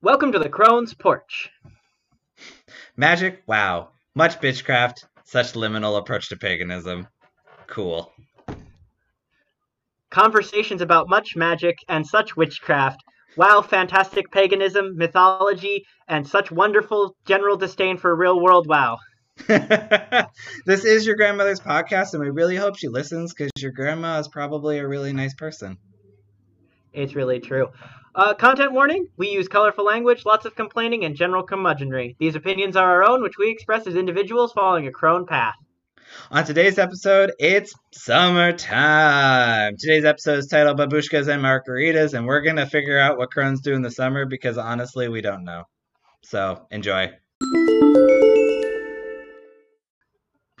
Welcome to the Crone's Porch. Magic? Wow. Much bitchcraft. Such liminal approach to paganism. Cool. Conversations about much magic and such witchcraft. Wow, fantastic paganism, mythology, and such wonderful general disdain for real world wow. this is your grandmother's podcast, and we really hope she listens because your grandma is probably a really nice person. It's really true. Uh, content warning we use colorful language, lots of complaining, and general curmudgeonry. These opinions are our own, which we express as individuals following a crone path. On today's episode, it's summertime. Today's episode is titled Babushkas and Margaritas, and we're going to figure out what crones do in the summer because honestly, we don't know. So, enjoy.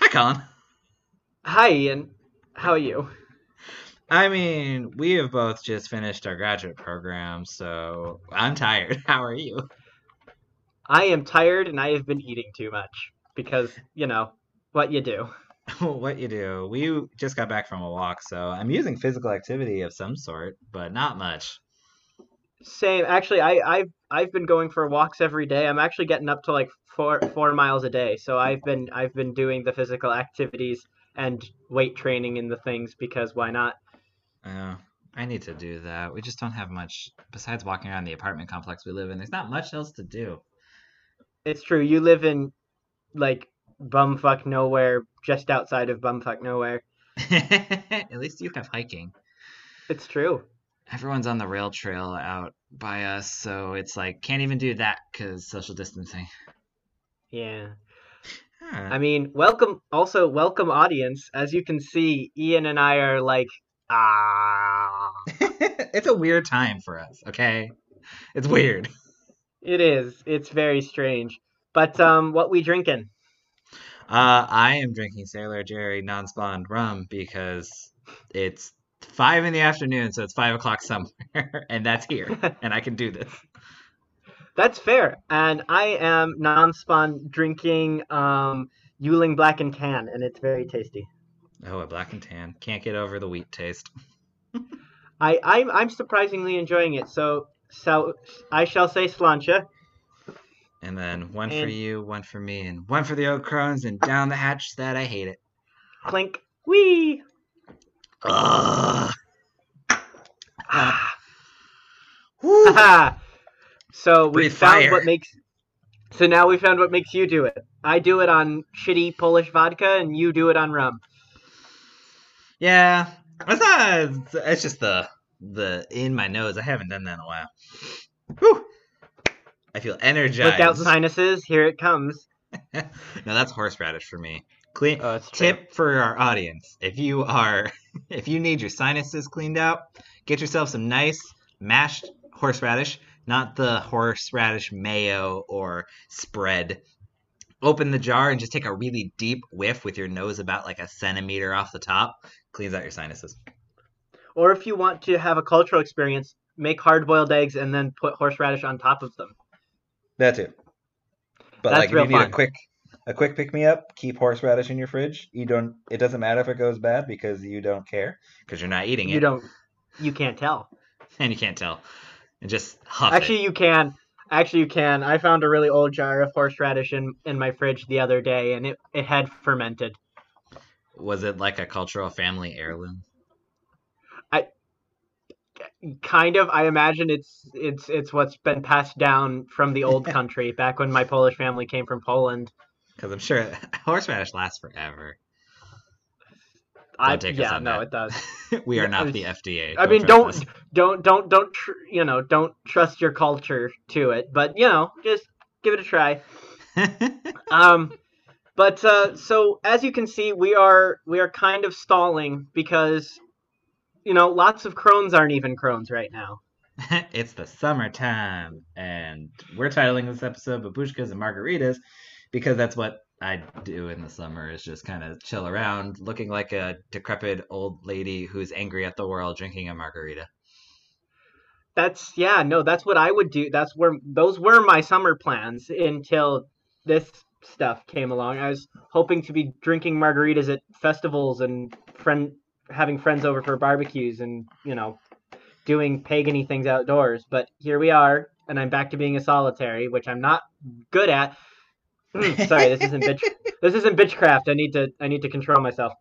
Hi, Colin. Hi, Ian. How are you? I mean, we have both just finished our graduate program, so I'm tired. How are you? I am tired and I have been eating too much because, you know, what you do. what you do. We just got back from a walk, so I'm using physical activity of some sort, but not much. Same. Actually, I, I've I've been going for walks every day. I'm actually getting up to like four four miles a day. So I've been I've been doing the physical activities and weight training and the things because why not? Oh, I need to do that. We just don't have much besides walking around the apartment complex we live in. There's not much else to do. It's true. You live in like bumfuck nowhere, just outside of bumfuck nowhere. At least you have hiking. It's true. Everyone's on the rail trail out by us, so it's like can't even do that because social distancing. Yeah. Huh. I mean, welcome. Also, welcome audience. As you can see, Ian and I are like, ah. it's a weird time for us. Okay, it's weird. It is. It's very strange. But um, what we drinking? Uh, I am drinking Sailor Jerry non-spawned rum because it's five in the afternoon, so it's five o'clock somewhere, and that's here, and I can do this. That's fair. And I am non-spawn drinking um, Yuengling Black and Tan, and it's very tasty. Oh, a black and tan. Can't get over the wheat taste. I I'm, I'm surprisingly enjoying it. So so I shall say sláinte. And then one for you, one for me, and one for the old crones, and down the hatch that I hate it. Clink. Wee. Ugh. Ah. Whew. So we Breathe found fire. what makes. So now we found what makes you do it. I do it on shitty Polish vodka, and you do it on rum. Yeah, it's not. It's, just the the in my nose. I haven't done that in a while. Whew. I feel energized. Look out, sinuses! Here it comes. no, that's horseradish for me. Clean Oh, tip for our audience: if you are, if you need your sinuses cleaned out, get yourself some nice mashed horseradish, not the horseradish mayo or spread. Open the jar and just take a really deep whiff with your nose about like a centimeter off the top. Cleans out your sinuses. Or if you want to have a cultural experience, make hard-boiled eggs and then put horseradish on top of them. That too. But That's like, if real you need fun. a quick, a quick pick me up, keep horseradish in your fridge. You don't. It doesn't matter if it goes bad because you don't care because you're not eating it. You don't. You can't tell. and you can't tell. And just huff Actually, it. you can. Actually, you can. I found a really old jar of horseradish in, in my fridge the other day, and it, it had fermented. Was it like a cultural family heirloom? I kind of. I imagine it's it's it's what's been passed down from the old country back when my Polish family came from Poland. Because I'm sure horseradish lasts forever. I take us yeah, on no, that. it does. we are not the FDA. I mean, trust don't us. don't don't don't tr- you know don't trust your culture to it, but you know just give it a try. Um, but uh, so as you can see, we are we are kind of stalling because you know lots of crones aren't even crones right now. it's the summertime, and we're titling this episode "Babushkas and Margaritas" because that's what I do in the summer is just kind of chill around, looking like a decrepit old lady who's angry at the world, drinking a margarita. That's yeah, no, that's what I would do. That's where those were my summer plans until this stuff came along. I was hoping to be drinking margaritas at festivals and friend having friends over for barbecues and you know doing pagany things outdoors. But here we are, and I'm back to being a solitary, which I'm not good at. Hmm, sorry, this isn't bitch. This isn't bitchcraft. I need to. I need to control myself.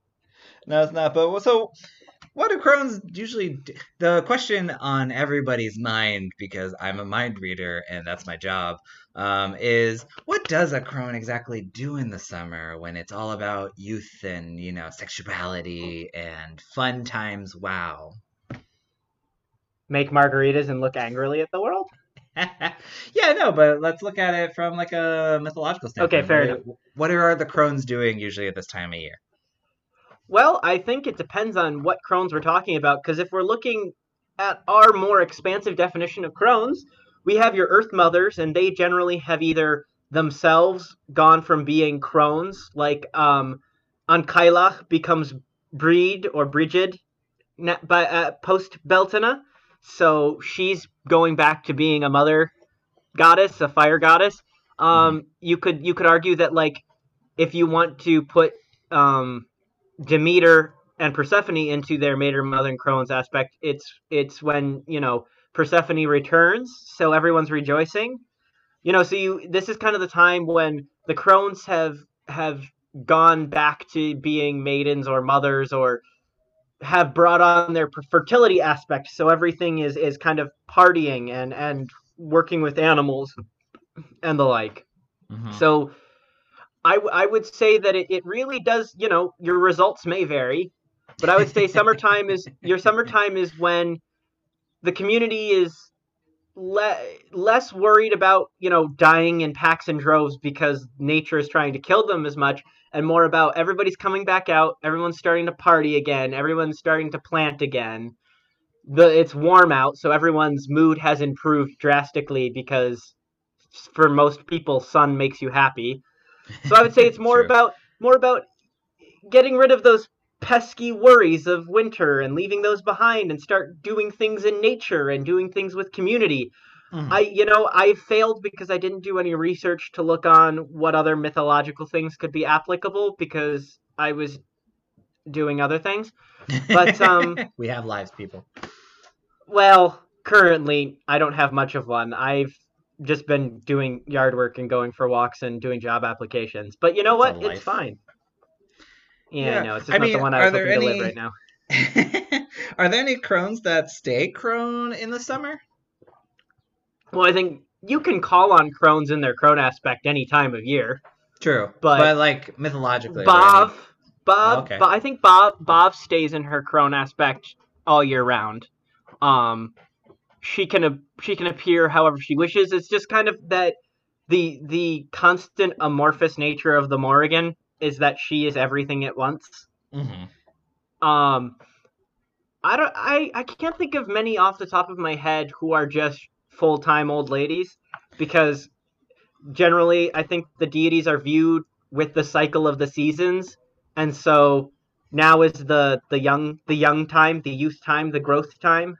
No, it's not. But so, what do crones usually? Do? The question on everybody's mind, because I'm a mind reader and that's my job, um, is what does a crone exactly do in the summer when it's all about youth and you know sexuality and fun times? Wow. Make margaritas and look angrily at the world. yeah, no, but let's look at it from like a mythological standpoint. Okay, fair what, enough. What are the crones doing usually at this time of year? Well, I think it depends on what crones we're talking about, because if we're looking at our more expansive definition of crones, we have your Earth Mothers, and they generally have either themselves gone from being crones, like um, Ankailach becomes Bríd or Brigid by uh, post Beltana, so she's going back to being a mother goddess, a fire goddess. Um, You could you could argue that like if you want to put um, Demeter and Persephone into their mater mother and crones aspect, it's it's when you know Persephone returns, so everyone's rejoicing. You know, so you this is kind of the time when the crones have have gone back to being maidens or mothers or have brought on their fertility aspect. So everything is is kind of partying and and working with animals and the like. Mhm. So I would say that it, it really does, you know, your results may vary, but I would say summertime is your summertime is when the community is le- less worried about, you know, dying in packs and droves because nature is trying to kill them as much and more about everybody's coming back out, everyone's starting to party again, everyone's starting to plant again. The it's warm out, so everyone's mood has improved drastically because for most people sun makes you happy. So I would say it's more about more about getting rid of those pesky worries of winter and leaving those behind and start doing things in nature and doing things with community. Mhm. I you know, I failed because I didn't do any research to look on what other mythological things could be applicable because I was doing other things. but, um, we have lives, people. Well, currently I don't have much of one. I've just been doing yard work and going for walks and doing job applications. But you know That's what? It's fine. Yeah, Yeah, I know. It's just I not the mean, one I was hoping to any- live right now. Are there any crones that stay crone in the summer? Well, I think you can call on crones in their crone aspect any time of year. True, But- but, like mythologically, Bob, Bob, Okay. but I think Bob, Bob stays in her crone aspect all year round. Um, she can she can appear however she wishes. It's just kind of that the the constant amorphous nature of the Morrigan is that she is everything at once. Mhm. Um, I don't. I I can't think of many off the top of my head who are just full time old ladies, because generally I think the deities are viewed with the cycle of the seasons, and so now is the the young the young time, the youth time, the growth time.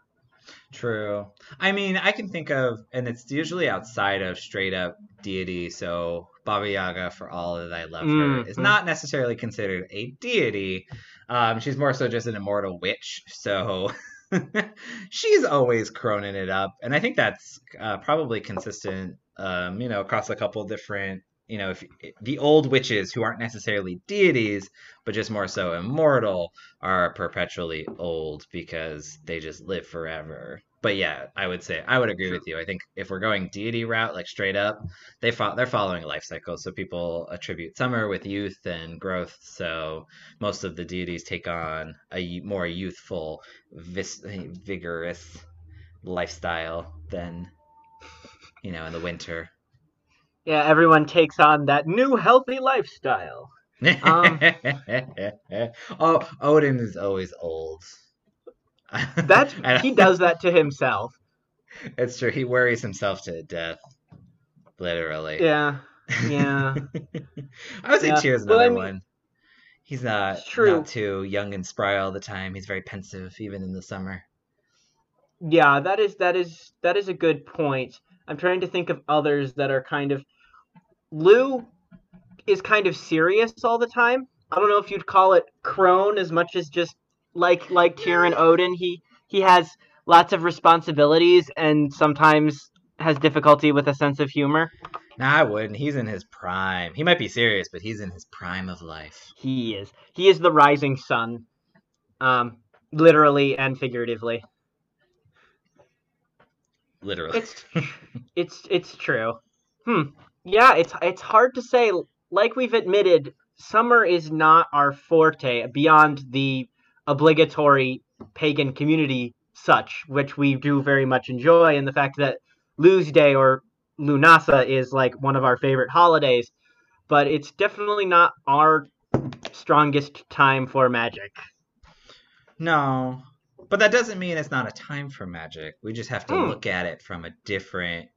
True. I mean, I can think of, and it's usually outside of straight up deity. So Baba Yaga, for all that I love her, is Mhm. not necessarily considered a deity. Um, she's more so just an immortal witch. So she's always croning it up, and I think that's uh, probably consistent. Um, you know, across a couple different. You know, if the old witches who aren't necessarily deities, but just more so immortal, are perpetually old because they just live forever. But yeah, I would say I would agree with you. I think if we're going deity route, like straight up, they fo- they're following life cycles. So people attribute summer with youth and growth. So most of the deities take on a more youthful, vis- vigorous lifestyle than you know in the winter. Yeah, everyone takes on that new healthy lifestyle. Um, oh, Odin is always old. That's he does that to himself. It's true. He worries himself to death, literally. Yeah, yeah. I would say Yeah. Tyr's Well, I another mean- one. He's not, true. not too young and spry all the time. He's very pensive, even in the summer. Yeah, that is that is that is a good point. I'm trying to think of others that are kind of Lugh is kind of serious all the time. I don't know if you'd call it crone as much as just like like Tyr and Odin. He he has lots of responsibilities and sometimes has difficulty with a sense of humor. Nah, I wouldn't. He's in his prime. He might be serious, but he's in his prime of life. He is. He is the rising sun, um, literally and figuratively. Literally. It's it's it's true. Hmm. Yeah, it's it's hard to say. Like we've admitted, summer is not our forte beyond the obligatory pagan community such, which we do very much enjoy, and the fact that Lugh's Day or Lunasa is like one of our favorite holidays, but it's definitely not our strongest time for magic. No, but that doesn't mean it's not a time for magic. We just have to Hmm. look at it from a different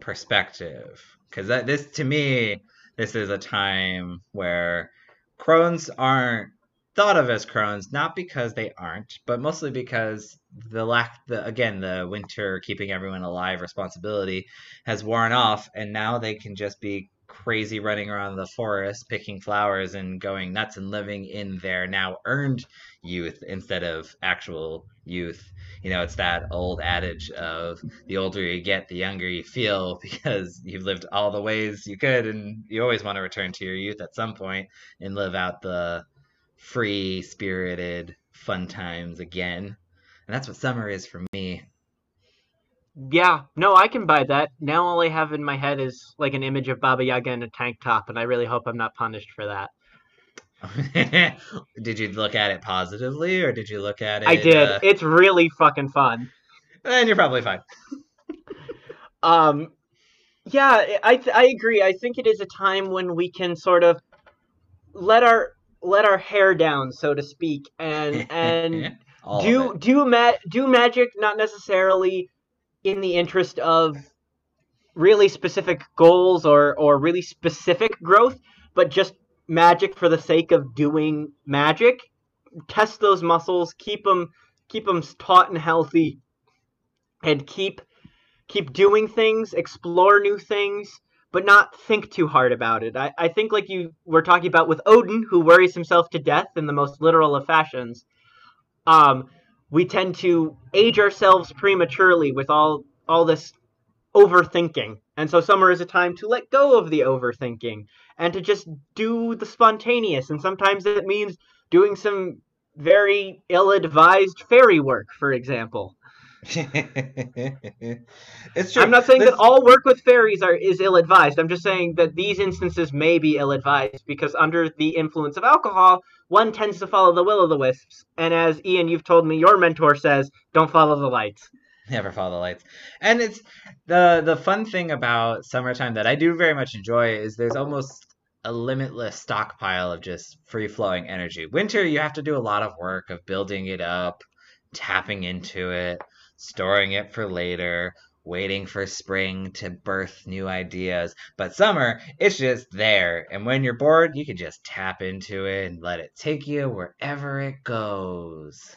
perspective. Because this to me, this is a time where crones aren't thought of as crones, not because they aren't, but mostly because the lack the again the winter keeping everyone alive responsibility has worn off, and now they can just be crazy running around the forest picking flowers and going nuts and living in their now earned youth instead of actual youth. You know, it's that old adage of the older you get, the younger you feel because you've lived all the ways you could, and you always want to return to your youth at some point and live out the free spirited fun times again. And that's what summer is for me. Yeah, no, I can buy that. Now all I have in my head is like an image of Baba Yaga in a tank top, and I really hope I'm not punished for that. did you look at it positively or did you look at it I did. uh, It's really fucking fun. and you're probably fine Um, yeah, I I agree. I think it is a time when we can sort of let our let our hair down, so to speak, and and do do ma- do magic not necessarily in the interest of really specific goals or or really specific growth, but just magic for the sake of doing magic. Test those muscles, keep them keep them taut and healthy, and keep keep doing things, explore new things, but not think too hard about it. I, I think like you were talking about with Odin, who worries himself to death in the most literal of fashions. Um, we tend to age ourselves prematurely with all all this overthinking. And so summer is a time to let go of the overthinking and to just do the spontaneous. And sometimes it means doing some very ill-advised fairy work, for example. it's true. I'm not saying This- that all work with fairies are is ill-advised. I'm just saying that these instances may be ill-advised because under the influence of alcohol, one tends to follow the will of the wisps. And as Ian, you've told me, your mentor says, don't follow the lights. never follow the lights and it's the the fun thing about summertime that i do very much enjoy is there's almost a limitless stockpile of just free flowing energy winter you have to do a lot of work of building it up tapping into it storing it for later waiting for spring to birth new ideas. But summer it's just there. And when you're bored you can just tap into it and let it take you wherever it goes.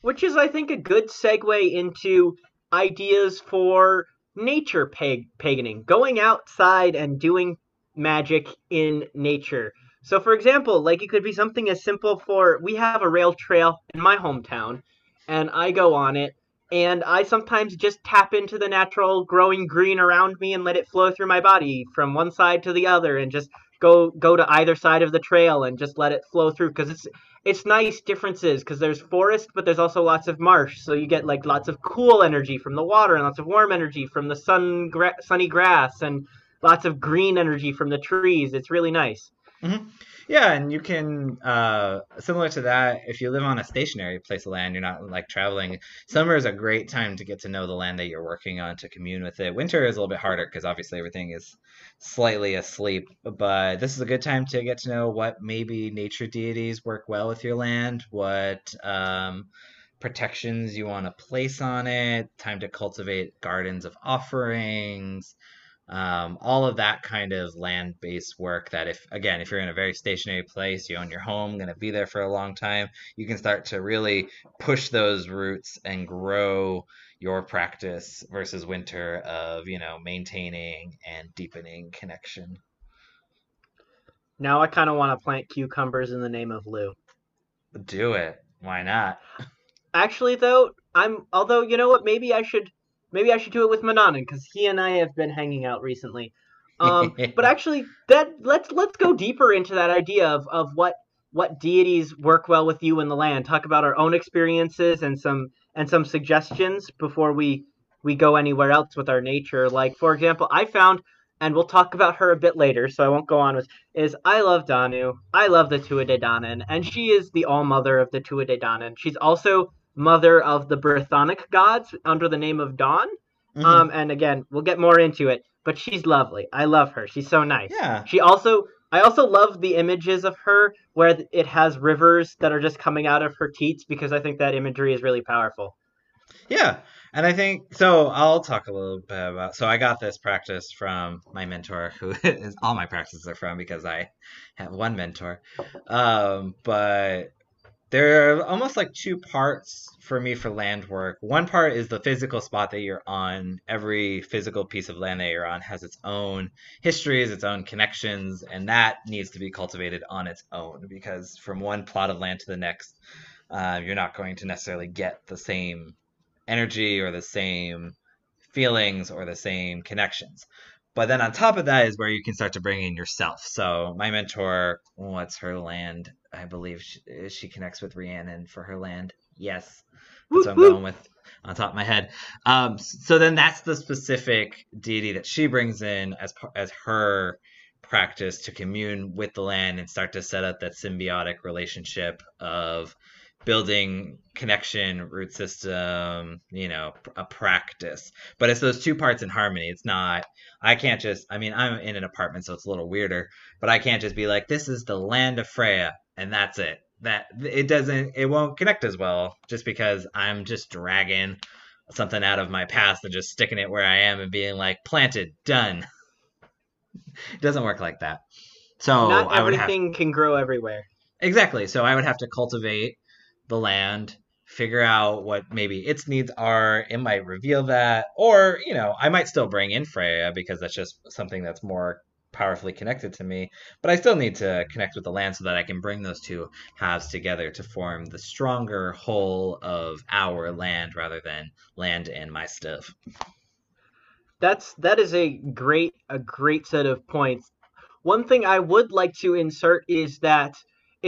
Which is, I think, a good segue into ideas for nature pag- paganing, going outside and doing magic in nature. So, for example, like it could be something as simple for we have a rail trail in my hometown, and I go on it, and I sometimes just tap into the natural growing green around me and let it flow through my body from one side to the other, and just go go to either side of the trail and just let it flow through because it's it's nice differences because there's forest but there's also lots of marsh so you get like lots of cool energy from the water and lots of warm energy from the sun gra- sunny grass and lots of green energy from the trees. It's really nice mm-hmm. Yeah, and you can uh, similar to that. If you live on a stationary place of land, you're not like traveling. Summer is a great time to get to know the land that you're working on to commune with it. Winter is a little bit harder because obviously everything is slightly asleep. But this is a good time to get to know what maybe nature deities work well with your land, what um, protections you want to place on it. Time to cultivate gardens of offerings um, all of that kind of land-based work that if again if you're in a very stationary place you own your home going to be there for a long time you can start to really push those roots and grow your practice versus winter of you know maintaining and deepening connection. Now i kind of want to plant cucumbers in the name of Lugh. Do it. Why not? Actually though i'm although you know what maybe i should maybe I should do it with Manannan because he and I have been hanging out recently. Um, but actually, that let's let's go deeper into that idea of of what what deities work well with you in the land. Talk about our own experiences and some and some suggestions before we we go anywhere else with our nature. Like for example, I found and we'll talk about her a bit later, so I won't go on with is I love Danu. I love the Tuatha Danann, and she is the all mother of the Tuatha Danann. She's also mother of the Brythonic gods under the name of Dôn. Mm-hmm. Um, and again, we'll get more into it, but she's lovely. I love her. She's so nice. Yeah. She also I also love the images of her where it has rivers that are just coming out of her teats because I think that imagery is really powerful. Yeah. And I think so. I'll talk a little bit about. So I got this practice from my mentor, who is all my practices are from because I have one mentor. Um, but there are almost like two parts for me for land work. One part is the physical spot that you're on. Every physical piece of land that you're on has its own histories, its own connections, and that needs to be cultivated on its own because from one plot of land to the next, uh, you're not going to necessarily get the same energy or the same feelings or the same connections. But then on top of that is where you can start to bring in yourself. So my mentor, what's her land? I believe she, she connects with Rhiannon for her land. Yes, that's what I'm going with on top of my head. Um, so then that's the specific deity that she brings in as as her practice to commune with the land and start to set up that symbiotic relationship of building connection, root system, you know, a practice. But it's those two parts in harmony. It's not, I can't just, I mean, I'm in an apartment, so it's a little weirder, but I can't just be like, this is the land of Freya, and that's it. That it doesn't, it won't connect as well just because I'm just dragging something out of my past and just sticking it where I am and being like, planted, done. it doesn't work like that. So not everything have, can grow everywhere. Exactly. So I would have to cultivate the land, figure out what maybe its needs are. It might reveal that, or you know, I might still bring in Freya because that's just something that's more powerfully connected to me. But I still need to connect with the land so that I can bring those two halves together to form the stronger whole of our land rather than land and my stuff. That's that is a great a great set of points. One thing I would like to insert is that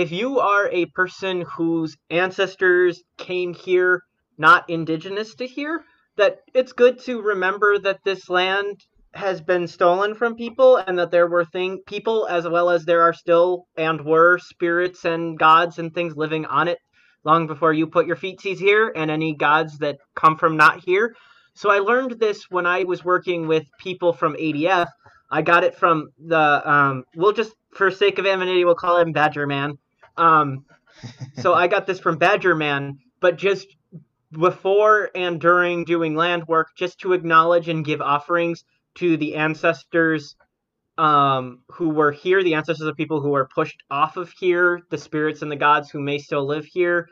if you are a person whose ancestors came here not indigenous to here, that it's good to remember that this land has been stolen from people and that there were thing people as well as there are still and were spirits and gods and things living on it long before you put your feetsies here and any gods that come from not here. So I learned this when I was working with people from ADF. I got it from the um, we'll just for sake of anonymity we'll call him Badger Man. Um, so I got this from Badger Man, but just before and during doing land work, just to acknowledge and give offerings to the ancestors um, who were here, the ancestors of people who were pushed off of here, the spirits and the gods who may still live here.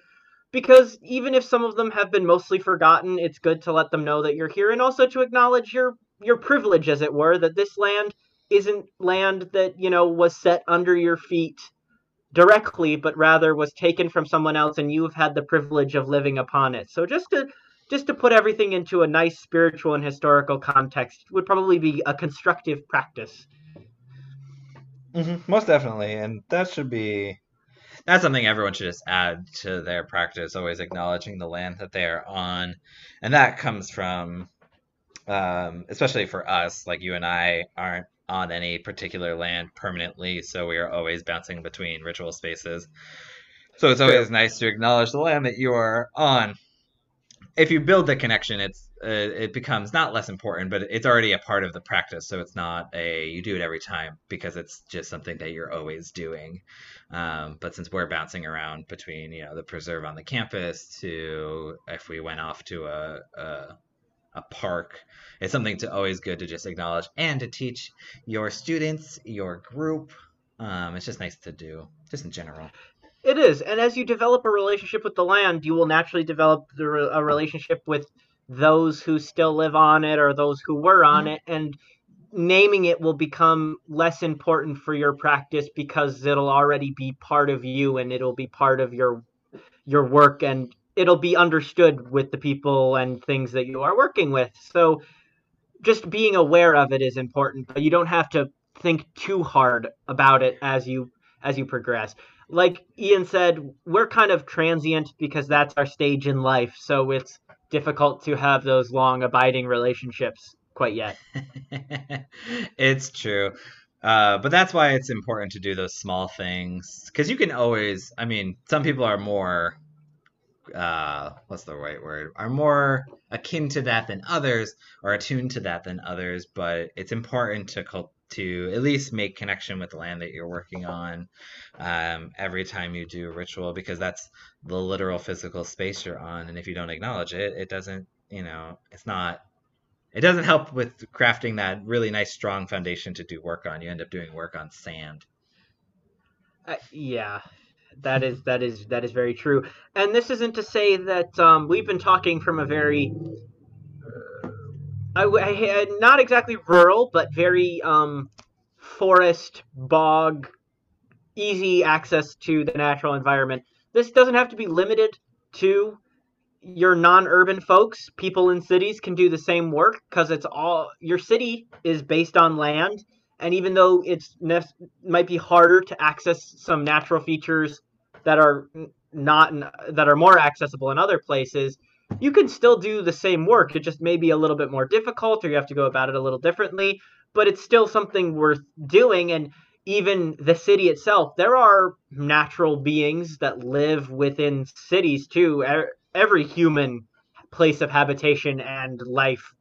Because even if some of them have been mostly forgotten, it's good to let them know that you're here and also to acknowledge your your privilege, as it were, that this land isn't land that, you know, was set under your feet directly, but rather was taken from someone else, and you've had the privilege of living upon it. So just to just to put everything into a nice spiritual and historical context would probably be a constructive practice. Mm-hmm, most definitely, and that should be that's something everyone should just add to their practice. Always acknowledging the land that they are on, and that comes from, um, especially for us, like you and I aren't on any particular land permanently, so we are always bouncing between ritual spaces. So it's always nice to acknowledge the land that you are on. If you build the connection, it's uh, it becomes not less important, but it's already a part of the practice. So it's not a you do it every time because it's just something that you're always doing. Um, but since we're bouncing around between you know the preserve on the campus to if we went off to a, a a park. It's something to always good to just acknowledge and to teach your students, your group. Um, it's just nice to do, just in general. It is, and as you develop a relationship with the land, you will naturally develop the, a relationship with those who still live on it or those who were on mm-hmm. it, and naming it will become less important for your practice because it'll already be part of you and it'll be part of your your work and it'll be understood with the people and things that you are working with. So just being aware of it is important, but you don't have to think too hard about it as you as you progress. Like Ian said, we're kind of transient because that's our stage in life, so it's difficult to have those long abiding relationships quite yet. it's true. Uh, but that's why it's important to do those small things because you can always. I mean, some people are more. Uh, what's the right word? Are more akin to that than others, or attuned to that than others. But it's important to to at least make connection with the land that you're working on um, every time you do a ritual because that's the literal physical space you're on, and if you don't acknowledge it, it doesn't. You know, it's not it doesn't help with crafting that really nice strong foundation to do work on. You end up doing work on sand. Uh, yeah, that is that is that is very true. And this isn't to say that um, we've been talking from a very, uh, I, I, not exactly rural, but very um, forest bog, easy access to the natural environment. This doesn't have to be limited to your non-urban folks, people in cities can do the same work because it's all your city is based on land, and even though it's might be harder to access some natural features that are not that are more accessible in other places, you can still do the same work. It just may be a little bit more difficult, or you have to go about it a little differently. But it's still something worth doing, and even the city itself, there are natural beings that live within cities too every human place of habitation and life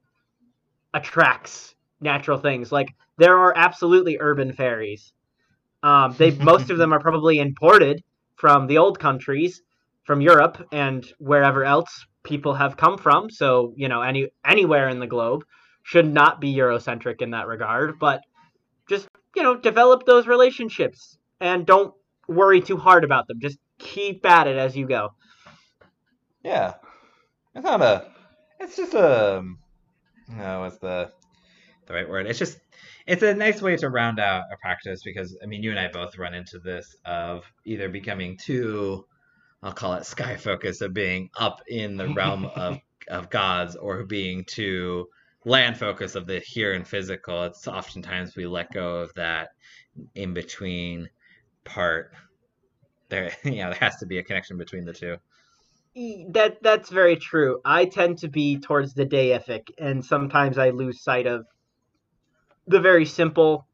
attracts natural things. Like there are absolutely urban fairies. Um, they most of them are probably imported from the old countries, from Europe and wherever else people have come from. So you know, any anywhere in the globe should not be Eurocentric in that regard. But just you know, develop those relationships and don't worry too hard about them. Just keep at it as you go. Yeah, it's not a. It's just a. Um, no, what's the the right word? It's just it's a nice way to round out a practice because I mean you and I both run into this of either becoming too I'll call it sky focus of being up in the realm of of gods or being too land focus of the here and physical. It's oftentimes we let go of that in between part. There yeah, there has to be a connection between the two that that's very true. I tend to be towards the deific, and sometimes I lose sight of the very simple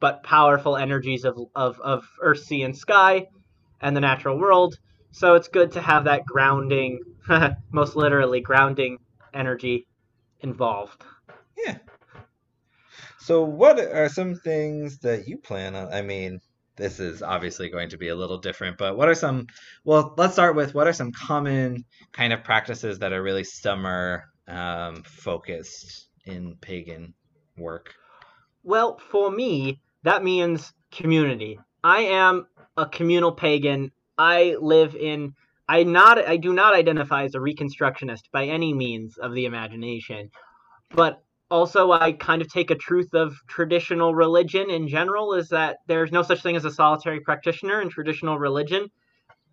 but powerful energies of of of earth, sea, and sky, and the natural world. So it's good to have that grounding, most literally grounding energy involved. Yeah. So, what are some things that you plan on? I mean, this is obviously going to be a little different. But what are some? Well, let's start with what are some common kind of practices that are really summer um, focused in pagan work. Well, for me, that means community. I am a communal pagan. I live in. I not. I do not identify as a reconstructionist by any means of the imagination, but also I kind of take a truth of traditional religion in general is that there's no such thing as a solitary practitioner in traditional religion.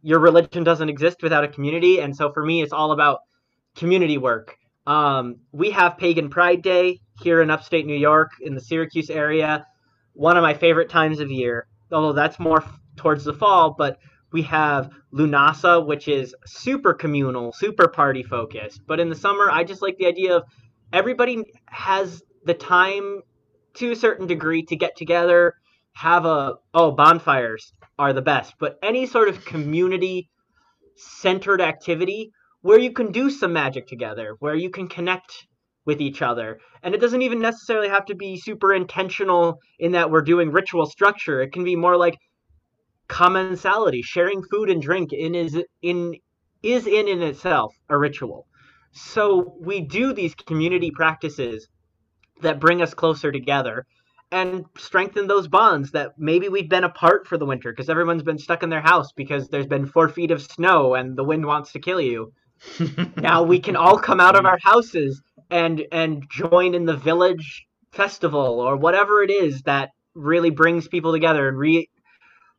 Your religion doesn't exist without a community, and so for me, it's all about community work. Um, we have Pagan Pride Day here in upstate New York in the Syracuse area. One of my favorite times of year, although that's more towards the fall, but we have Lunasa, which is super communal, super party focused. But in the summer, I just like the idea of everybody has the time to a certain degree to get together, have a oh bonfires are the best, but any sort of community centered activity where you can do some magic together, where you can connect with each other. And it doesn't even necessarily have to be super intentional in that we're doing ritual structure. It can be more like commensality, sharing food and drink in is in is in in itself a ritual. So we do these community practices that bring us closer together and strengthen those bonds that maybe we've been apart for the winter because everyone's been stuck in their house because there's been four feet of snow and the wind wants to kill you. now we can all come out of our houses and and join in the village festival or whatever it is that really brings people together and re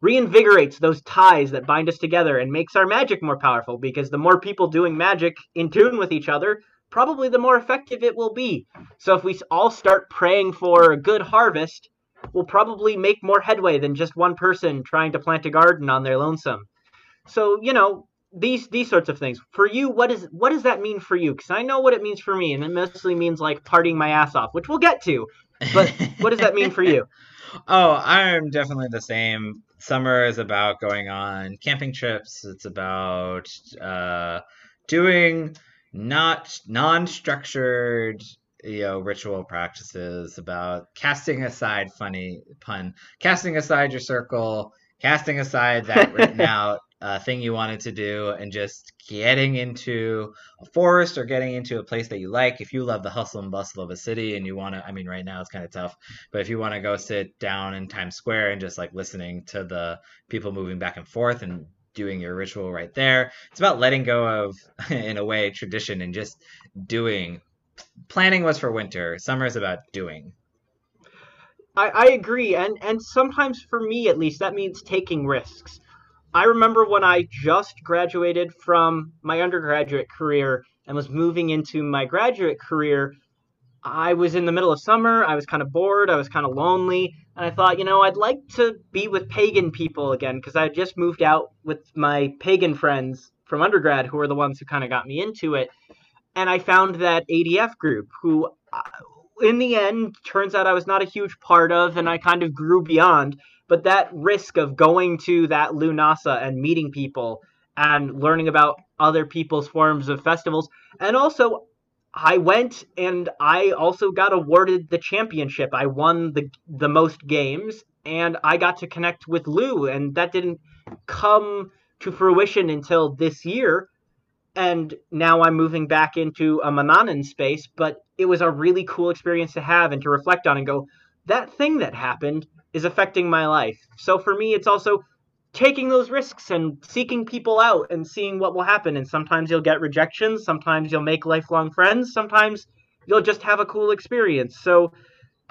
reinvigorates those ties that bind us together and makes our magic more powerful because the more people doing magic in tune with each other, probably the more effective it will be. So if we all start praying for a good harvest, we'll probably make more headway than just one person trying to plant a garden on their lonesome. So, you know, these these sorts of things. For you, what is what does that mean for you? Cuz I know what it means for me and it mostly means like partying my ass off, which we'll get to. But what does that mean for you? Oh, I'm definitely the same. Summer is about going on camping trips. It's about uh, doing not non-structured you know ritual practices about casting aside funny pun casting aside your circle casting aside that written out uh, thing you wanted to do and just getting into a forest or getting into a place that you like. If you love the hustle and bustle of a city and you want to, I mean, right now it's kind of tough, but if you want to go sit down in Times Square and just like listening to the people moving back and forth and doing your ritual right there, it's about letting go of, in a way, tradition and just doing. Planning was for winter, summer is about doing. I, I agree, and and sometimes for me at least that means taking risks. I remember when I just graduated from my undergraduate career and was moving into my graduate career. I was in the middle of summer. I was kind of bored. I was kind of lonely. And I thought, you know, I'd like to be with pagan people again because I just moved out with my pagan friends from undergrad who were the ones who kind of got me into it. And I found that ADF group who, uh, in the end, turns out I was not a huge part of and I kind of grew beyond but that risk of going to that Lunasa and meeting people and learning about other people's forms of festivals. And also, I went and I also got awarded the championship. I won the the most games and I got to connect with Lugh and that didn't come to fruition until this year. And now I'm moving back into a Manannan space, but it was a really cool experience to have and to reflect on and go, that thing that happened is affecting my life. So for me, it's also taking those risks and seeking people out and seeing what will happen. And sometimes you'll get rejections, sometimes you'll make lifelong friends, sometimes you'll just have a cool experience. So,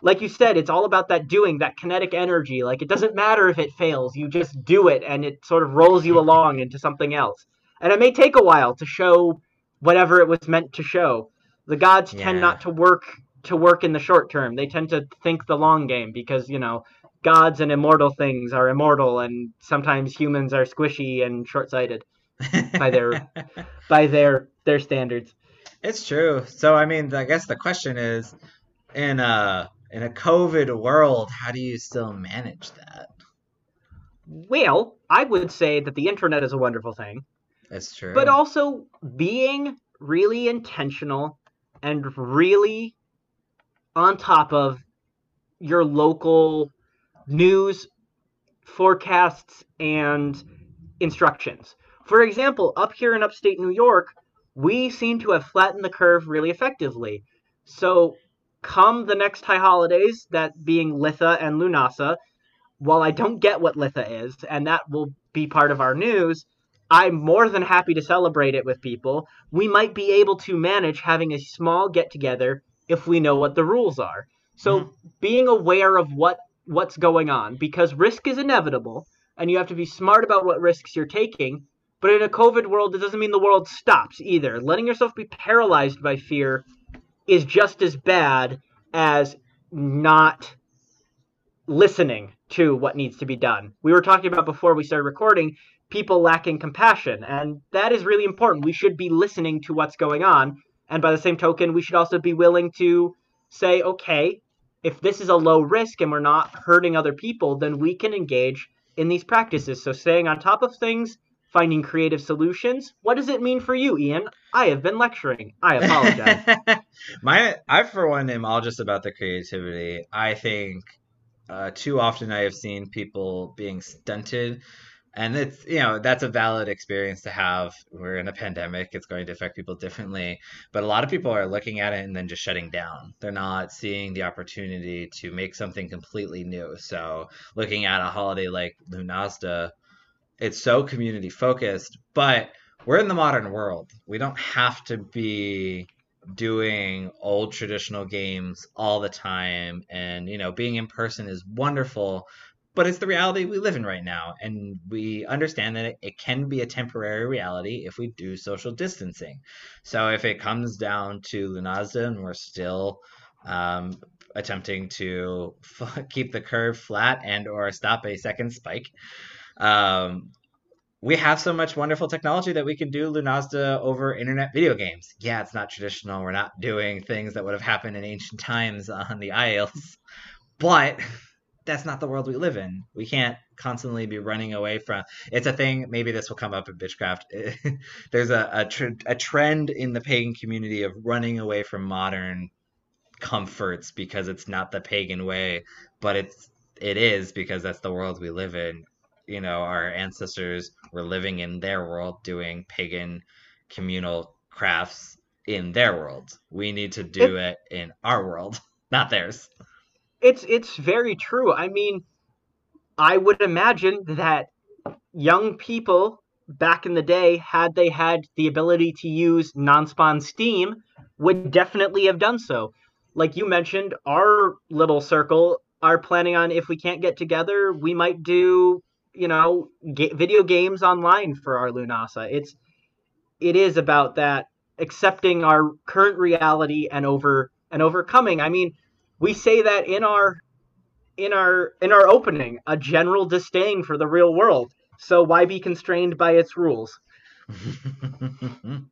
like you said, it's all about that doing, that kinetic energy. Like it doesn't matter if it fails, you just do it and it sort of rolls you along into something else. And it may take a while to show whatever it was meant to show. The gods yeah. tend not to work to work in the short term. They tend to think the long game because, you know, gods and immortal things are immortal, and sometimes humans are squishy and short-sighted by their by their their standards. It's true. So I mean, I guess the question is, in a in a COVID world, how do you still manage that? Well, I would say that the internet is a wonderful thing. That's true. But also being really intentional and really on top of your local news, forecasts, and instructions. For example, up here in upstate New York, we seem to have flattened the curve really effectively. So, come the next high holidays, that being Litha and Lunasa, while I don't get what Litha is, and that will be part of our news, I'm more than happy to celebrate it with people. We might be able to manage having a small get together if we know what the rules are. So, mm-hmm. being aware of what what's going on because risk is inevitable and you have to be smart about what risks you're taking. But in a COVID world, it doesn't mean the world stops either. Letting yourself be paralyzed by fear is just as bad as not listening to what needs to be done. We were talking about before we started recording people lacking compassion, and that is really important. We should be listening to what's going on. And by the same token, we should also be willing to say, okay, if this is a low risk and we're not hurting other people, then we can engage in these practices. So staying on top of things, finding creative solutions. What does it mean for you, Ian? I have been lecturing. I apologize. My, I for one am all just about the creativity. I think uh, too often I have seen people being stunted and it's you know that's a valid experience to have. We're in a pandemic. It's going to affect people differently. But a lot of people are looking at it and then just shutting down. They're not seeing the opportunity to make something completely new. So looking at a holiday like Lughnasadh it's so community focused but we're in the modern world. We don't have to be doing old traditional games all the time. And you know being in person is wonderful but it's the reality we live in right now. And we understand that it, can be a temporary reality if we do social distancing. So if it comes down to Lughnasadh and we're still um, attempting to f- keep the curve flat and or stop a second spike, um, we have so much wonderful technology that we can do Lughnasadh over internet video games. Yeah, it's not traditional. We're not doing things that would have happened in ancient times on the Isles, but that's not the world we live in. We can't constantly be running away from. It's a thing. Maybe this will come up in Bitchcraft. There's a a, tr- a trend in the pagan community of running away from modern comforts because it's not the pagan way, but it's it is because that's the world we live in. You know, our ancestors were living in their world doing pagan communal crafts in their world. We need to do it, it in our world, not theirs. It's it's very true. I mean, I would imagine that young people back in the day, had they had the ability to use non-spawn Steam, would definitely have done so. Like you mentioned, our little circle are planning on if we can't get together, we might do you know video games online for our Lughnasadh. It's it is about that accepting our current reality and over and overcoming. I mean, we say that in our in our in our opening a general disdain for the real world. So why be constrained by its rules?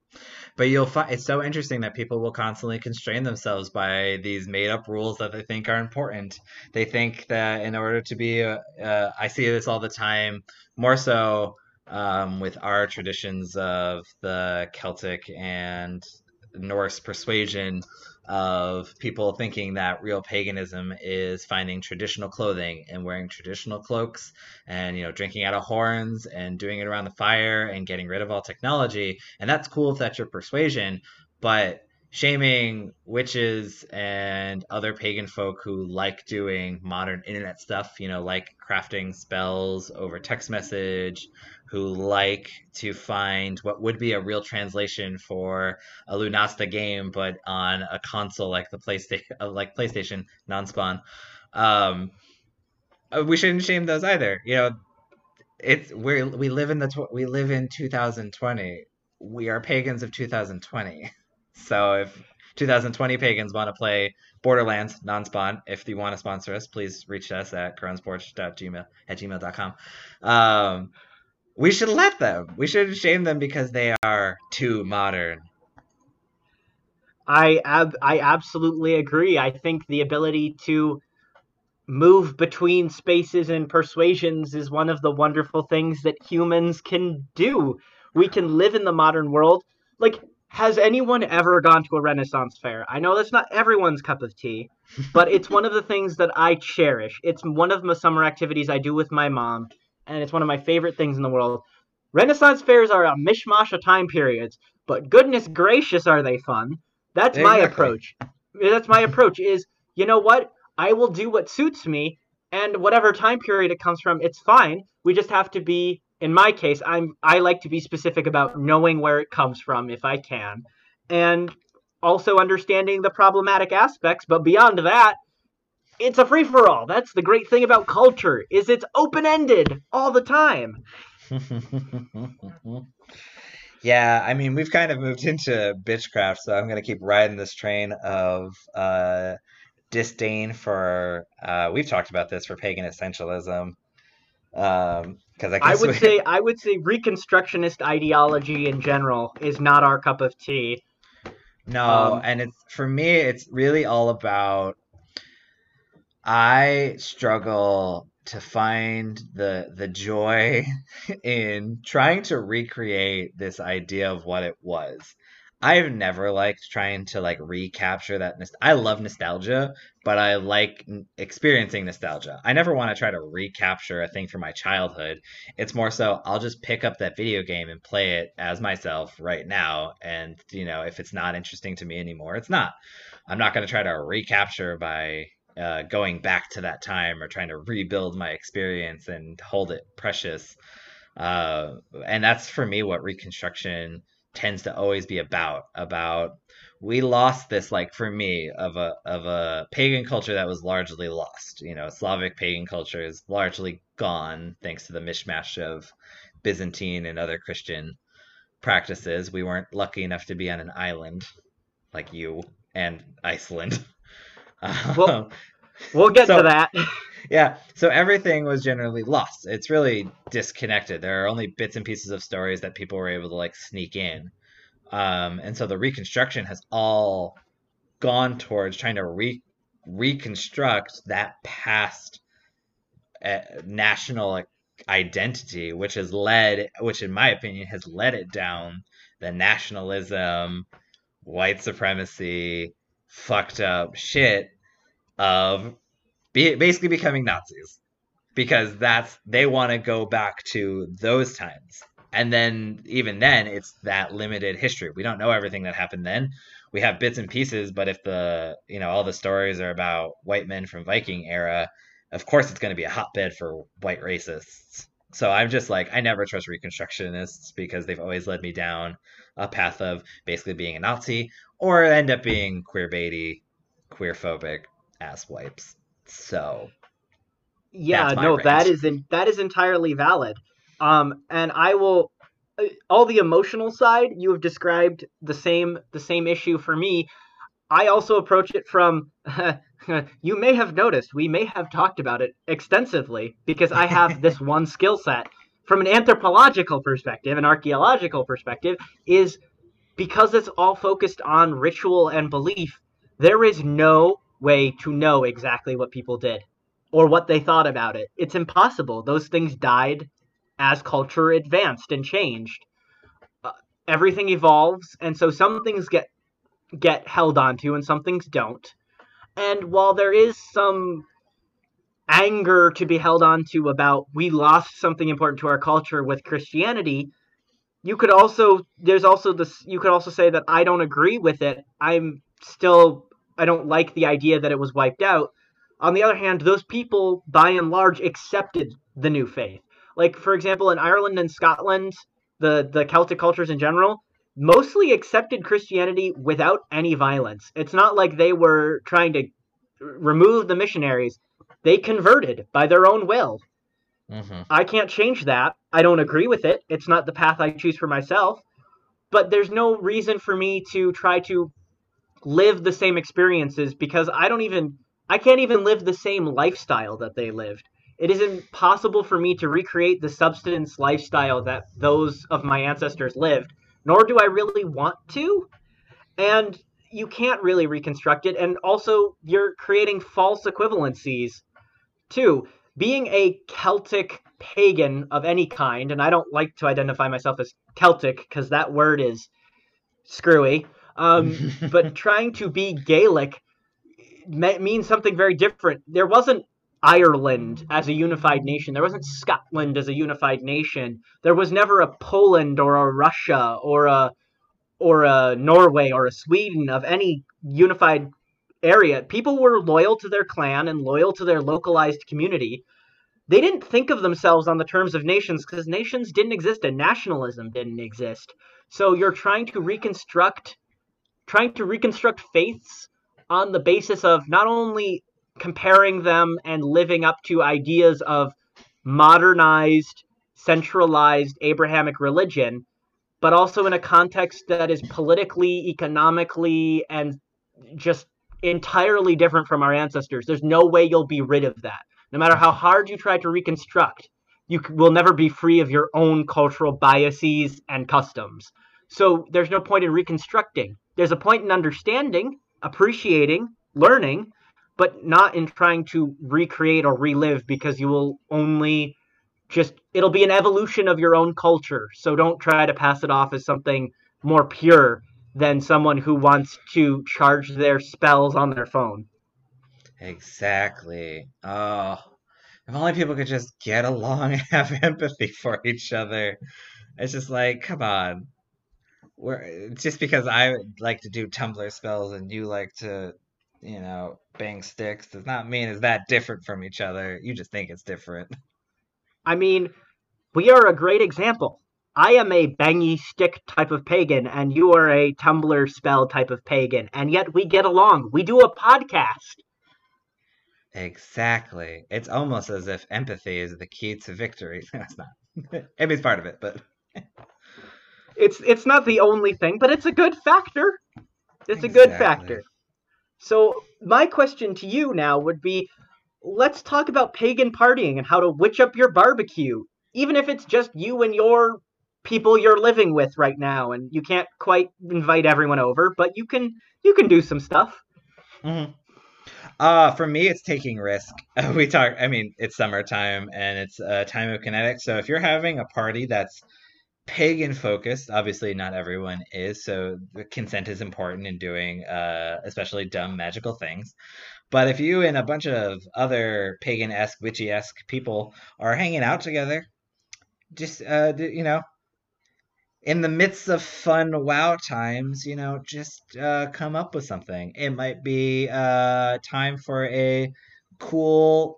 But you'll find it's so interesting that people will constantly constrain themselves by these made up rules that they think are important. They think that in order to be a, uh, i see this all the time more so um, with our traditions of the celtic and norse persuasion of people thinking that real paganism is finding traditional clothing and wearing traditional cloaks and you know drinking out of horns and doing it around the fire and getting rid of all technology. And that's cool if that's your persuasion but shaming witches and other pagan folk who like doing modern internet stuff you know like crafting spells over text message who like to find what would be a real translation for a Lughnasadh game, but on a console like the PlayStation, uh, like PlayStation non-spawn. Um, uh, we shouldn't shame those either. You know, it's we we live in the we live in 2020. We are pagans of 2020. So if 2020 pagans want to play Borderlands non-spawn, if you want to sponsor us, please reach us at cronesporch.gmail at gmail.com. Um, we should let them. We should shame them because they are too modern. I ab- I absolutely agree. I think the ability to move between spaces and persuasions is one of the wonderful things that humans can do. We can live in the modern world. Like, has anyone ever gone to a Renaissance fair? I know that's not everyone's cup of tea, but it's one of the things that I cherish. It's one of the summer activities I do with my mom and it's one of my favorite things in the world. Renaissance fairs are a mishmash of time periods, but goodness gracious, are they fun? That's exactly. my approach. That's my approach. Is you know what? I will do what suits me, and whatever time period it comes from, it's fine. We just have to be. In my case, I'm I like to be specific about knowing where it comes from if I can, and also understanding the problematic aspects. But beyond that, it's a free for all. That's the great thing about culture is it's open ended all the time. yeah, I mean we've kind of moved into bitchcraft, so I'm gonna keep riding this train of uh, disdain for. Uh, we've talked about this for pagan essentialism. Um, because I, I, would we... say I would say Reconstructionist ideology in general is not our cup of tea. No, um, and it's for me, it's really all about I struggle to find the the joy in trying to recreate this idea of what it was. I've never liked trying to like recapture that. I love nostalgia, but I like experiencing nostalgia. I never want to try to recapture a thing from my childhood. It's more so I'll just pick up that video game and play it as myself right now. And you know, if it's not interesting to me anymore, it's not. I'm not going to try to recapture by uh, going back to that time or trying to rebuild my experience and hold it precious. Uh, and that's for me what reconstruction tends to always be about about we lost this like for me of a of a pagan culture that was largely lost. You know, Slavic pagan culture is largely gone thanks to the mishmash of Byzantine and other Christian practices. We weren't lucky enough to be on an island like you and Iceland. Well, we'll get So- to that. Yeah, so everything was generally lost. It's really disconnected. There are only bits and pieces of stories that people were able to like sneak in. Um, and so the reconstruction has all gone towards trying to re- reconstruct that past uh, national identity, which has led, which in my opinion has led it down the nationalism, white supremacy, fucked up shit of be, basically becoming Nazis because that's they want to go back to those times. And then even then it's that limited history. We don't know everything that happened then. We have bits and pieces, but if the, you know, all the stories are about white men from Viking era, of course it's going to be a hotbed for white racists. So I'm just like I never trust reconstructionists because they've always led me down a path of basically being a Nazi or end up being queer baity, queer phobic ass wipes. So Yeah, no, that is in, that is entirely valid. Um, and I will uh, all the emotional side you have described the same the same issue for me. I also approach it from you may have noticed we may have talked about it extensively because I have this one skill set from an anthropological perspective, an archaeological perspective is because it's all focused on ritual and belief. There is no way to know exactly what people did or what they thought about it. It's impossible. Those things died as culture advanced and changed. Uh, everything evolves, and so some things get get held onto and some things don't. And while there is some anger to be held onto about we lost something important to our culture with Christianity, you could also there's also this you could also say that I don't agree with it. I'm still I don't like the idea that it was wiped out. On the other hand, those people by and large accepted the new faith. Like for example, in Ireland and Scotland, the the Celtic cultures in general mostly accepted Christianity without any violence. It's not like they were trying to remove the missionaries. They converted by their own will. mhm. I can't change that. I don't agree with it. It's not the path I choose for myself. But there's no reason for me to try to live the same experiences because I don't even I can't even live the same lifestyle that they lived. It is impossible for me to recreate the substance lifestyle that those of my ancestors lived, nor do I really want to. And you can't really reconstruct it and also you're creating false equivalencies too being a Celtic pagan of any kind, and I don't like to identify myself as Celtic because that word is screwy, um, but trying to be Gaelic me- means something very different. There wasn't Ireland as a unified nation. There wasn't Scotland as a unified nation. There was never a Poland or a Russia or a or a Norway or a Sweden of any unified area. People were loyal to their clan and loyal to their localized community. They didn't think of themselves on the terms of nations because nations didn't exist and nationalism didn't exist. So you're trying to reconstruct trying to reconstruct faiths on the basis of not only comparing them and living up to ideas of modernized centralized Abrahamic religion, but also in a context that is politically, economically, and just entirely different from our ancestors. There's no way you'll be rid of that. No matter how hard you try to reconstruct, you will never be free of your own cultural biases and customs. So there's no point in reconstructing. There's a point in understanding, appreciating, learning, but not in trying to recreate or relive because you will only just it'll be an evolution of your own culture. So don't try to pass it off as something more pure than someone who wants to charge their spells on their phone. Exactly. Oh, if only people could just get along and have empathy for each other. It's just like, come on. We're just because I like to do Tumblr spells and you like to, you know, bang sticks does not mean it's that different from each other. You just think it's different. I mean, we are a great example. I am a bangy stick type of pagan, and you are a Tumblr spell type of pagan, and yet we get along. We do a podcast. Exactly. It's almost as if empathy is the key to victory. That's not. I mean, it's part of it, but it's it's not the only thing, but it's a good factor. It's exactly. a good factor. So my question to you now would be let's talk about pagan partying and how to witch up your barbecue. Even if it's just you and your people you're living with right now and you can't quite invite everyone over, but you can you can do some stuff. Mm-hmm. Uh, for me, it's taking risk. We talk. I mean, it's summertime and it's a time of kinetic. So if you're having a party that's pagan focused, obviously not everyone is. So consent is important in doing, uh, especially dumb magical things. But if you and a bunch of other pagan esque, witchy esque people are hanging out together, just uh, you know, in the midst of fun wow times, you know, just uh, come up with something. It might be uh, time for a cool,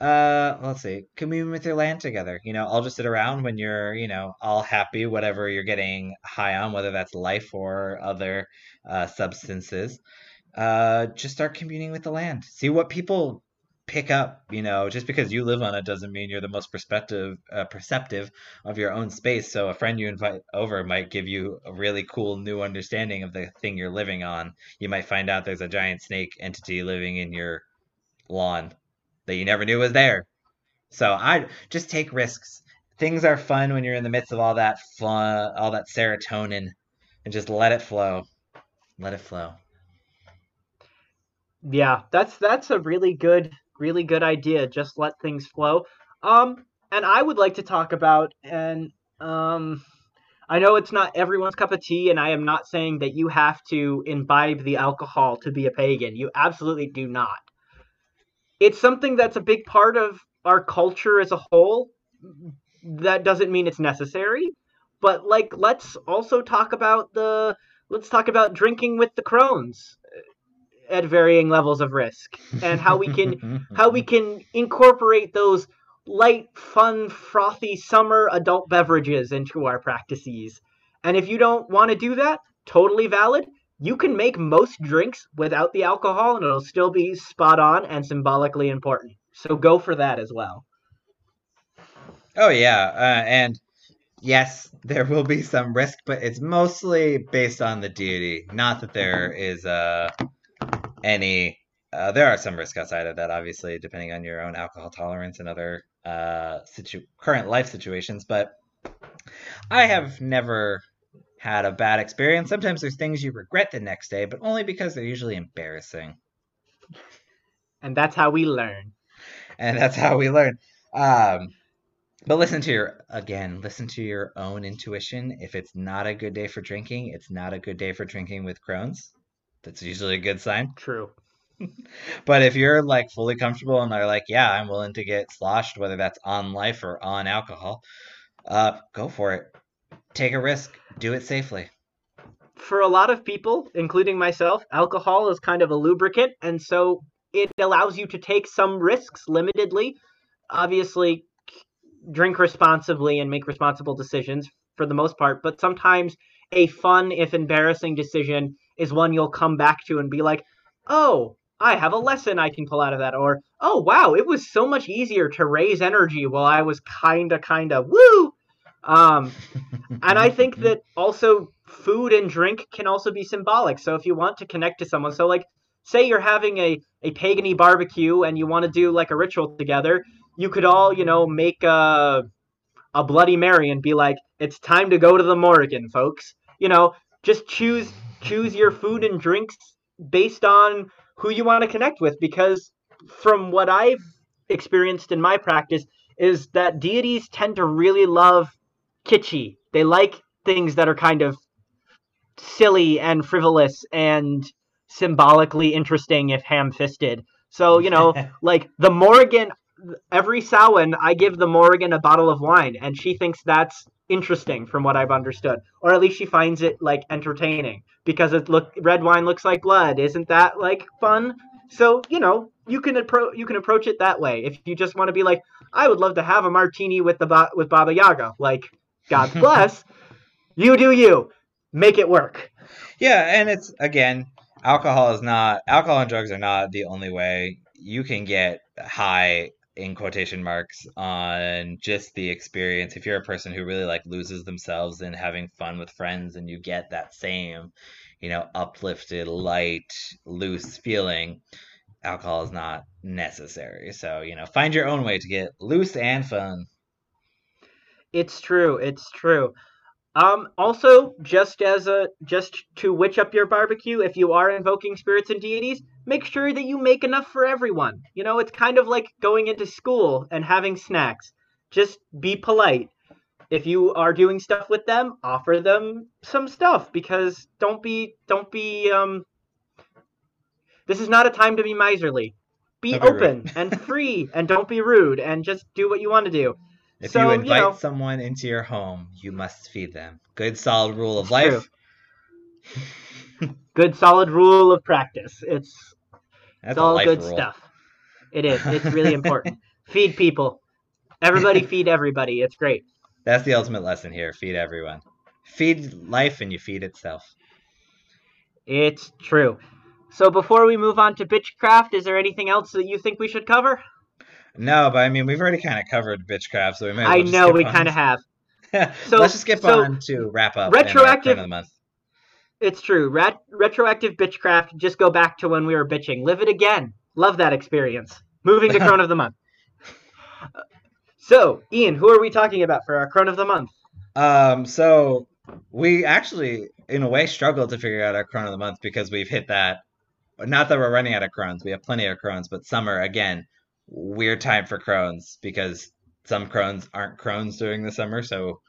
uh, let's see, commune with your land together. You know, I'll just sit around when you're, you know, all happy, whatever you're getting high on, whether that's life or other uh, substances. Uh, just start communing with the land. See what people pick up you know just because you live on it doesn't mean you're the most perspective uh, perceptive of your own space so a friend you invite over might give you a really cool new understanding of the thing you're living on you might find out there's a giant snake entity living in your lawn that you never knew was there so i just take risks things are fun when you're in the midst of all that fun all that serotonin and just let it flow let it flow yeah that's that's a really good really good idea. Just let things flow. Um, and I would like to talk about and um, I know it's not everyone's cup of tea, and I am not saying that you have to imbibe the alcohol to be a pagan. You absolutely do not. It's something that's a big part of our culture as a whole. That doesn't mean it's necessary, but like let's also talk about the let's talk about drinking with the crones uh, at varying levels of risk and how we can how we can incorporate those light fun frothy summer adult beverages into our practices and if you don't want to do that totally valid you can make most drinks without the alcohol and it'll still be spot on and symbolically important so go for that as well oh yeah uh, and yes there will be some risk but it's mostly based on the deity not that there is a any uh, there are some risks outside of that, obviously, depending on your own alcohol tolerance and other uh, situ- current life situations. But I have never had a bad experience. Sometimes there's things you regret the next day, but only because they're usually embarrassing. And that's how we learn. And that's how we learn. Um, but listen to your again, listen to your own intuition. If it's not a good day for drinking, it's not a good day for drinking with crones. That's usually a good sign. True. but if you're like fully comfortable and are like, yeah, I'm willing to get sloshed, whether that's on life or on alcohol, uh, go for it. Take a risk. Do it safely. For a lot of people, including myself, alcohol is kind of a lubricant, and so it allows you to take some risks limitedly. Obviously, drink responsibly and make responsible decisions for the most part, but sometimes a fun, if embarrassing, decision is one you'll come back to and be like, oh, I have a lesson I can pull out of that. Or, oh, wow, it was so much easier to raise energy while I was kinda, kinda, woo! Um, and I think that also food and drink can also be symbolic. So if you want to connect to someone, so like, say you're having a, a pagany barbecue and you want to do like a ritual together, you could all, you know, make a, a Bloody Mary and be like, it's time to go to the Morrigan, folks. You know, just choose choose your food and drinks based on who you want to connect with because from what I've experienced in my practice is that deities tend to really love kitschy. They like things that are kind of silly and frivolous and symbolically interesting if ham-fisted. So, you know, like the Morrigan every Samhain I give the Morrigan a bottle of wine and she thinks that's interesting from what I've understood, or at least she finds it like entertaining because it look red wine looks like blood. Isn't that like fun? So you know you can approach you can approach it that way if you just want to be like I would love to have a martini with the with Baba Yaga. Like God's bless. You do you. Make it work. Yeah, and it's again, alcohol is not alcohol and drugs are not the only way you can get high in quotation marks on just the experience if you're a person who really like loses themselves in having fun with friends and you get that same you know uplifted light loose feeling alcohol is not necessary so you know find your own way to get loose and fun It's true. It's true. Um, also, just as a just to witch up your barbecue, if you are invoking spirits and deities, make sure that you make enough for everyone. You know, it's kind of like going into school and having snacks. Just be polite. If you are doing stuff with them, offer them some stuff because don't be don't be um this is not a time to be miserly. Be open and free and don't be rude and just do what you want to do. If So, you you invite know- someone into your home you must feed them good solid rule of life Good solid rule of practice. It's that's It's all good rule. stuff. It is. It's really important. feed people. Everybody feed everybody. It's great. That's the ultimate lesson here. Feed everyone. Feed life and you feed itself. It's true. So before we move on to bitchcraft, is there anything else that you think we should cover? No, but I mean, we've already kind of covered bitchcraft, so we might well I know we kind of have. So- Let's just skip so, on to wrap up. retroactive- Crone of the month. It's true. Ret- retroactive bitchcraft. Just go back to when we were bitching. Live it again. Love that experience. Moving to Crone of the Month. So, Ian, who are we talking about for our Crone of the Month? Um, so we actually, in a way, struggled to figure out our Crone of the month because we've hit that. Not that we're running out of crones, we have plenty of crones, but summer again, weird time for crones because some crones aren't crones during the summer, so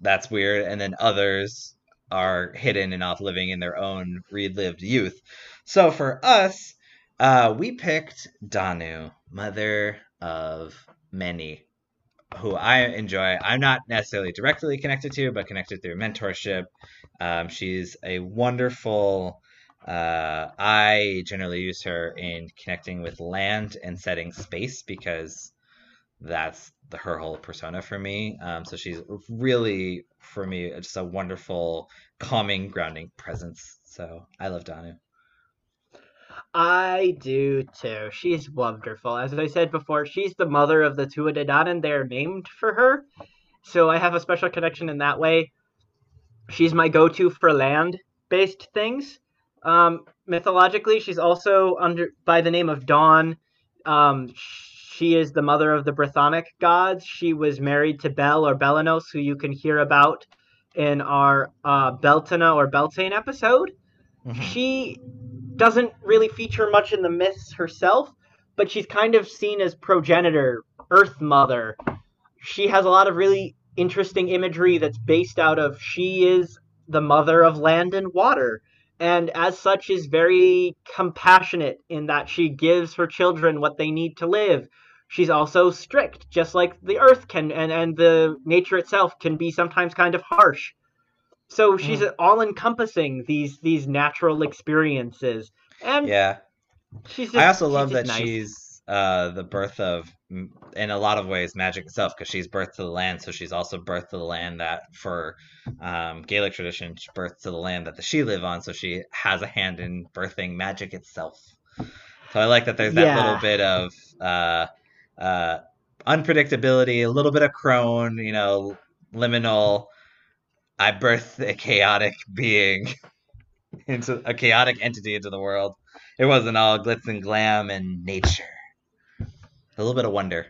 that's weird. And then others are hidden and off living in their own relived youth. So for us, uh, we picked Danu, mother of many, who I enjoy. I'm not necessarily directly connected to, but connected through mentorship. Um, she's a wonderful. Uh, I generally use her in connecting with land and setting space because that's the, her whole persona for me. Um, so she's really, for me, just a wonderful, calming, grounding presence. So I love Danu. I do too. She's wonderful. As I said before, she's the mother of the Tuatha and they're named for her. So I have a special connection in that way. She's my go-to for land-based things. Um, mythologically, she's also under by the name of Dôn. Um, she is the mother of the Brythonic gods. She was married to Bel or Belenos, who you can hear about in our uh, Beltana or Beltane episode she doesn't really feature much in the myths herself, but she's kind of seen as progenitor, Earth Mother. She has a lot of really interesting imagery that's based out of she is the mother of land and water, and as such is very compassionate in that she gives her children what they need to live. She's also strict, just like the earth can, and, and the nature itself can be sometimes kind of harsh. So she's all encompassing these these natural experiences, and Yeah. she's. Just, I also love that nice. she's uh, the birth of, in a lot of ways, magic itself because she's birth to the land. So she's also birth to the land that, for um, Gaelic tradition, she's birth to the land that the she live on. So she has a hand in birthing magic itself. So I like that there's that Yeah. little bit of uh, uh, unpredictability, a little bit of crone, you know, liminal. I birthed a chaotic being into a chaotic entity into the world. It wasn't all glitz and glam and nature. A little bit of wonder.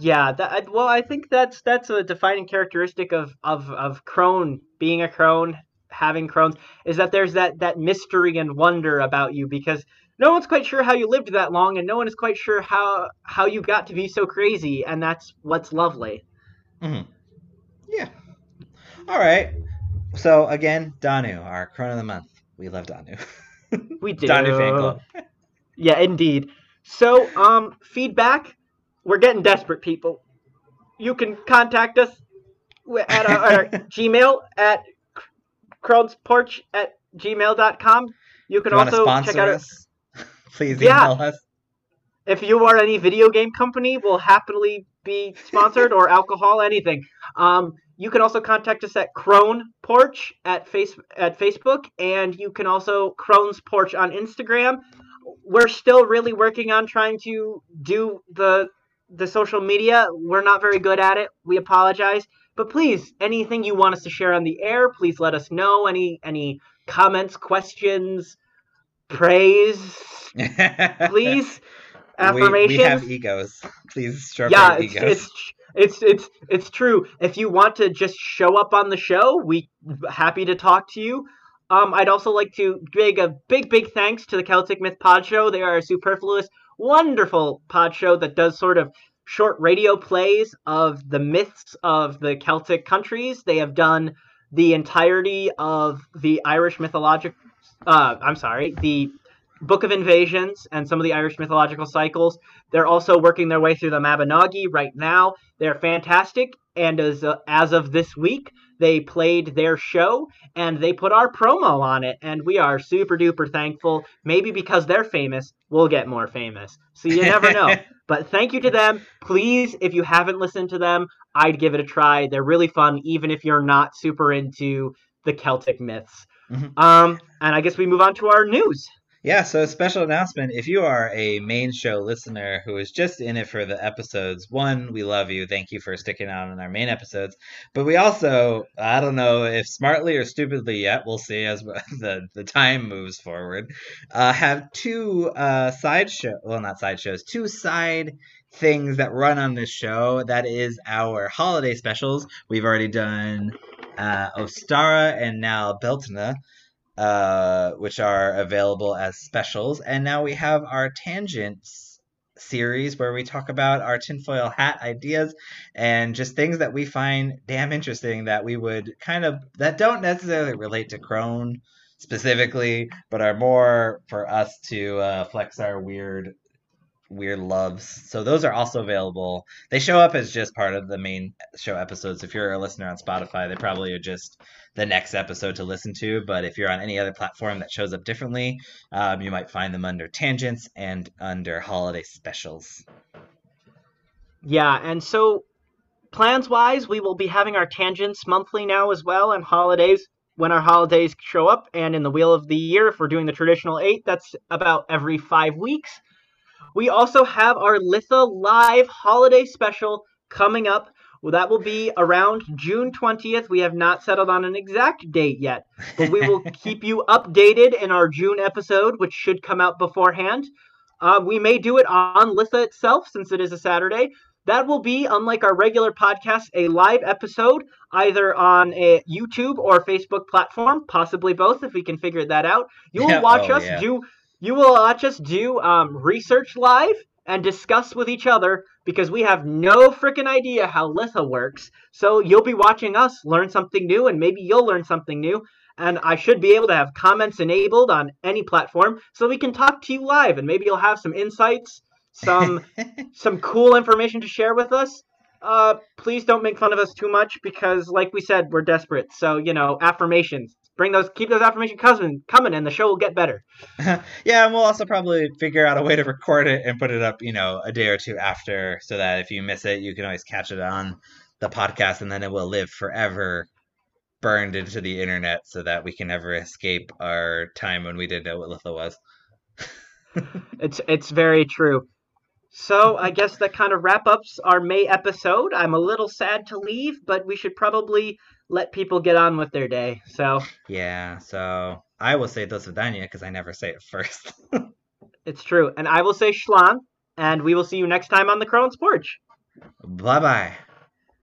Yeah, that, well, I think that's that's a defining characteristic of of of crone being a crone, having crones, is that there's that that mystery and wonder about you because no one's quite sure how you lived that long, and no one is quite sure how how you got to be so crazy, and that's what's lovely. Mm-hmm. Yeah. All right. So again, Danu, our crone of the month. We love Danu. We do. Danu fan club. Yeah, indeed. So, um, feedback. We're getting desperate, people. You can contact us at our, our Gmail at cronesporch at gmail.com. You can you also check out us, please Yeah. email us. if you are any video game company, we'll happily be sponsored or alcohol, anything. Um, you can also contact us at Crone Porch at face at Facebook, and you can also Crone's Porch on Instagram. We're still really working on trying to do the the social media. We're not very good at it. We apologize. But please, anything you want us to share on the air, please let us know. Any any comments, questions, praise, please, affirmations. We, we have egos. Please stroke yeah, it's, egos. it's it's it's it's true. If you want to just show up on the show, we happy to talk to you. Um, I'd also like to big a big big thanks to the Celtic Myth Pod Show. They are a superfluous, wonderful pod show that does sort of short radio plays of the myths of the Celtic countries. They have done the entirety of the Irish mythologic. Uh, I'm sorry, the Book of Invasions and some of the Irish mythological cycles. They're also working their way through the Mabinogi right now. They're fantastic, and as uh, as of this week, they played their show and they put our promo on it, and we are super duper thankful. Maybe because they're famous, we'll get more famous. So you never know. but thank you to them. Please, if you haven't listened to them, I'd give it a try. They're really fun, even if you're not super into the Celtic myths. Mhm. Um, and I guess we move on to our news. Yeah, so a special announcement. If you are a main show listener who is just in it for the episodes, one, we love you. Thank you for sticking out on our main episodes. But we also, I don't know if smartly or stupidly yet, we'll see as the, the time moves forward, uh, have two uh, side show, well, not side shows, two side things that run on this show. That is our holiday specials. We've already done uh, Ostara and now Beltana uh, which are available as specials. And now we have our tangents series where we talk about our tinfoil hat ideas and just things that we find damn interesting that we would kind of that don't necessarily relate to Crone specifically, but are more for us to uh, flex our weird weird loves. So those are also available. They show up as just part of the main show episodes. If you're a listener on Spotify, they probably are just the next episode to listen to. But if you're on any other platform that shows up differently, um, you might find them under tangents and under holiday specials. Yeah, and so plans wise, we will be having our tangents monthly now as well, and holidays when our holidays show up, and in the wheel of the year, if we're doing the traditional eight, that's about every five weeks. We also have our Litha Live holiday special coming up. Well, that will be around June 20th. We have not settled on an exact date yet, but we will keep you updated in our June episode, which should come out beforehand. Uh, we may do it on Litha itself since it is a Saturday. That will be, unlike our regular podcast, a live episode either on a YouTube or Facebook platform, possibly both if we can figure that out. You will Yeah, watch oh, us yeah. do you will watch us do um, research live and discuss with each other because we have no freaking idea how Litha works. So you'll be watching us learn something new, and maybe you'll learn something new. And I should be able to have comments enabled on any platform so we can talk to you live, and maybe you'll have some insights, some some cool information to share with us. Uh, please don't make fun of us too much because, like we said, we're desperate. So you know, affirmations. Bring those, keep those affirmation coming, coming, and the show will get better. yeah, and we'll also probably figure out a way to record it and put it up, you know, a day or two after, so that if you miss it, you can always catch it on the podcast, and then it will live forever, burned into the internet, so that we can never escape our time when we didn't know what Litha was. It's it's very true. So I guess that kind of wrap ups our May episode. I'm a little sad to leave, but we should probably let people get on with their day. So Yeah, so I will say Dos Vidania because I never say it first. it's true. And I will say Slán, and we will see you next time on the Crone's Porch. bye bye.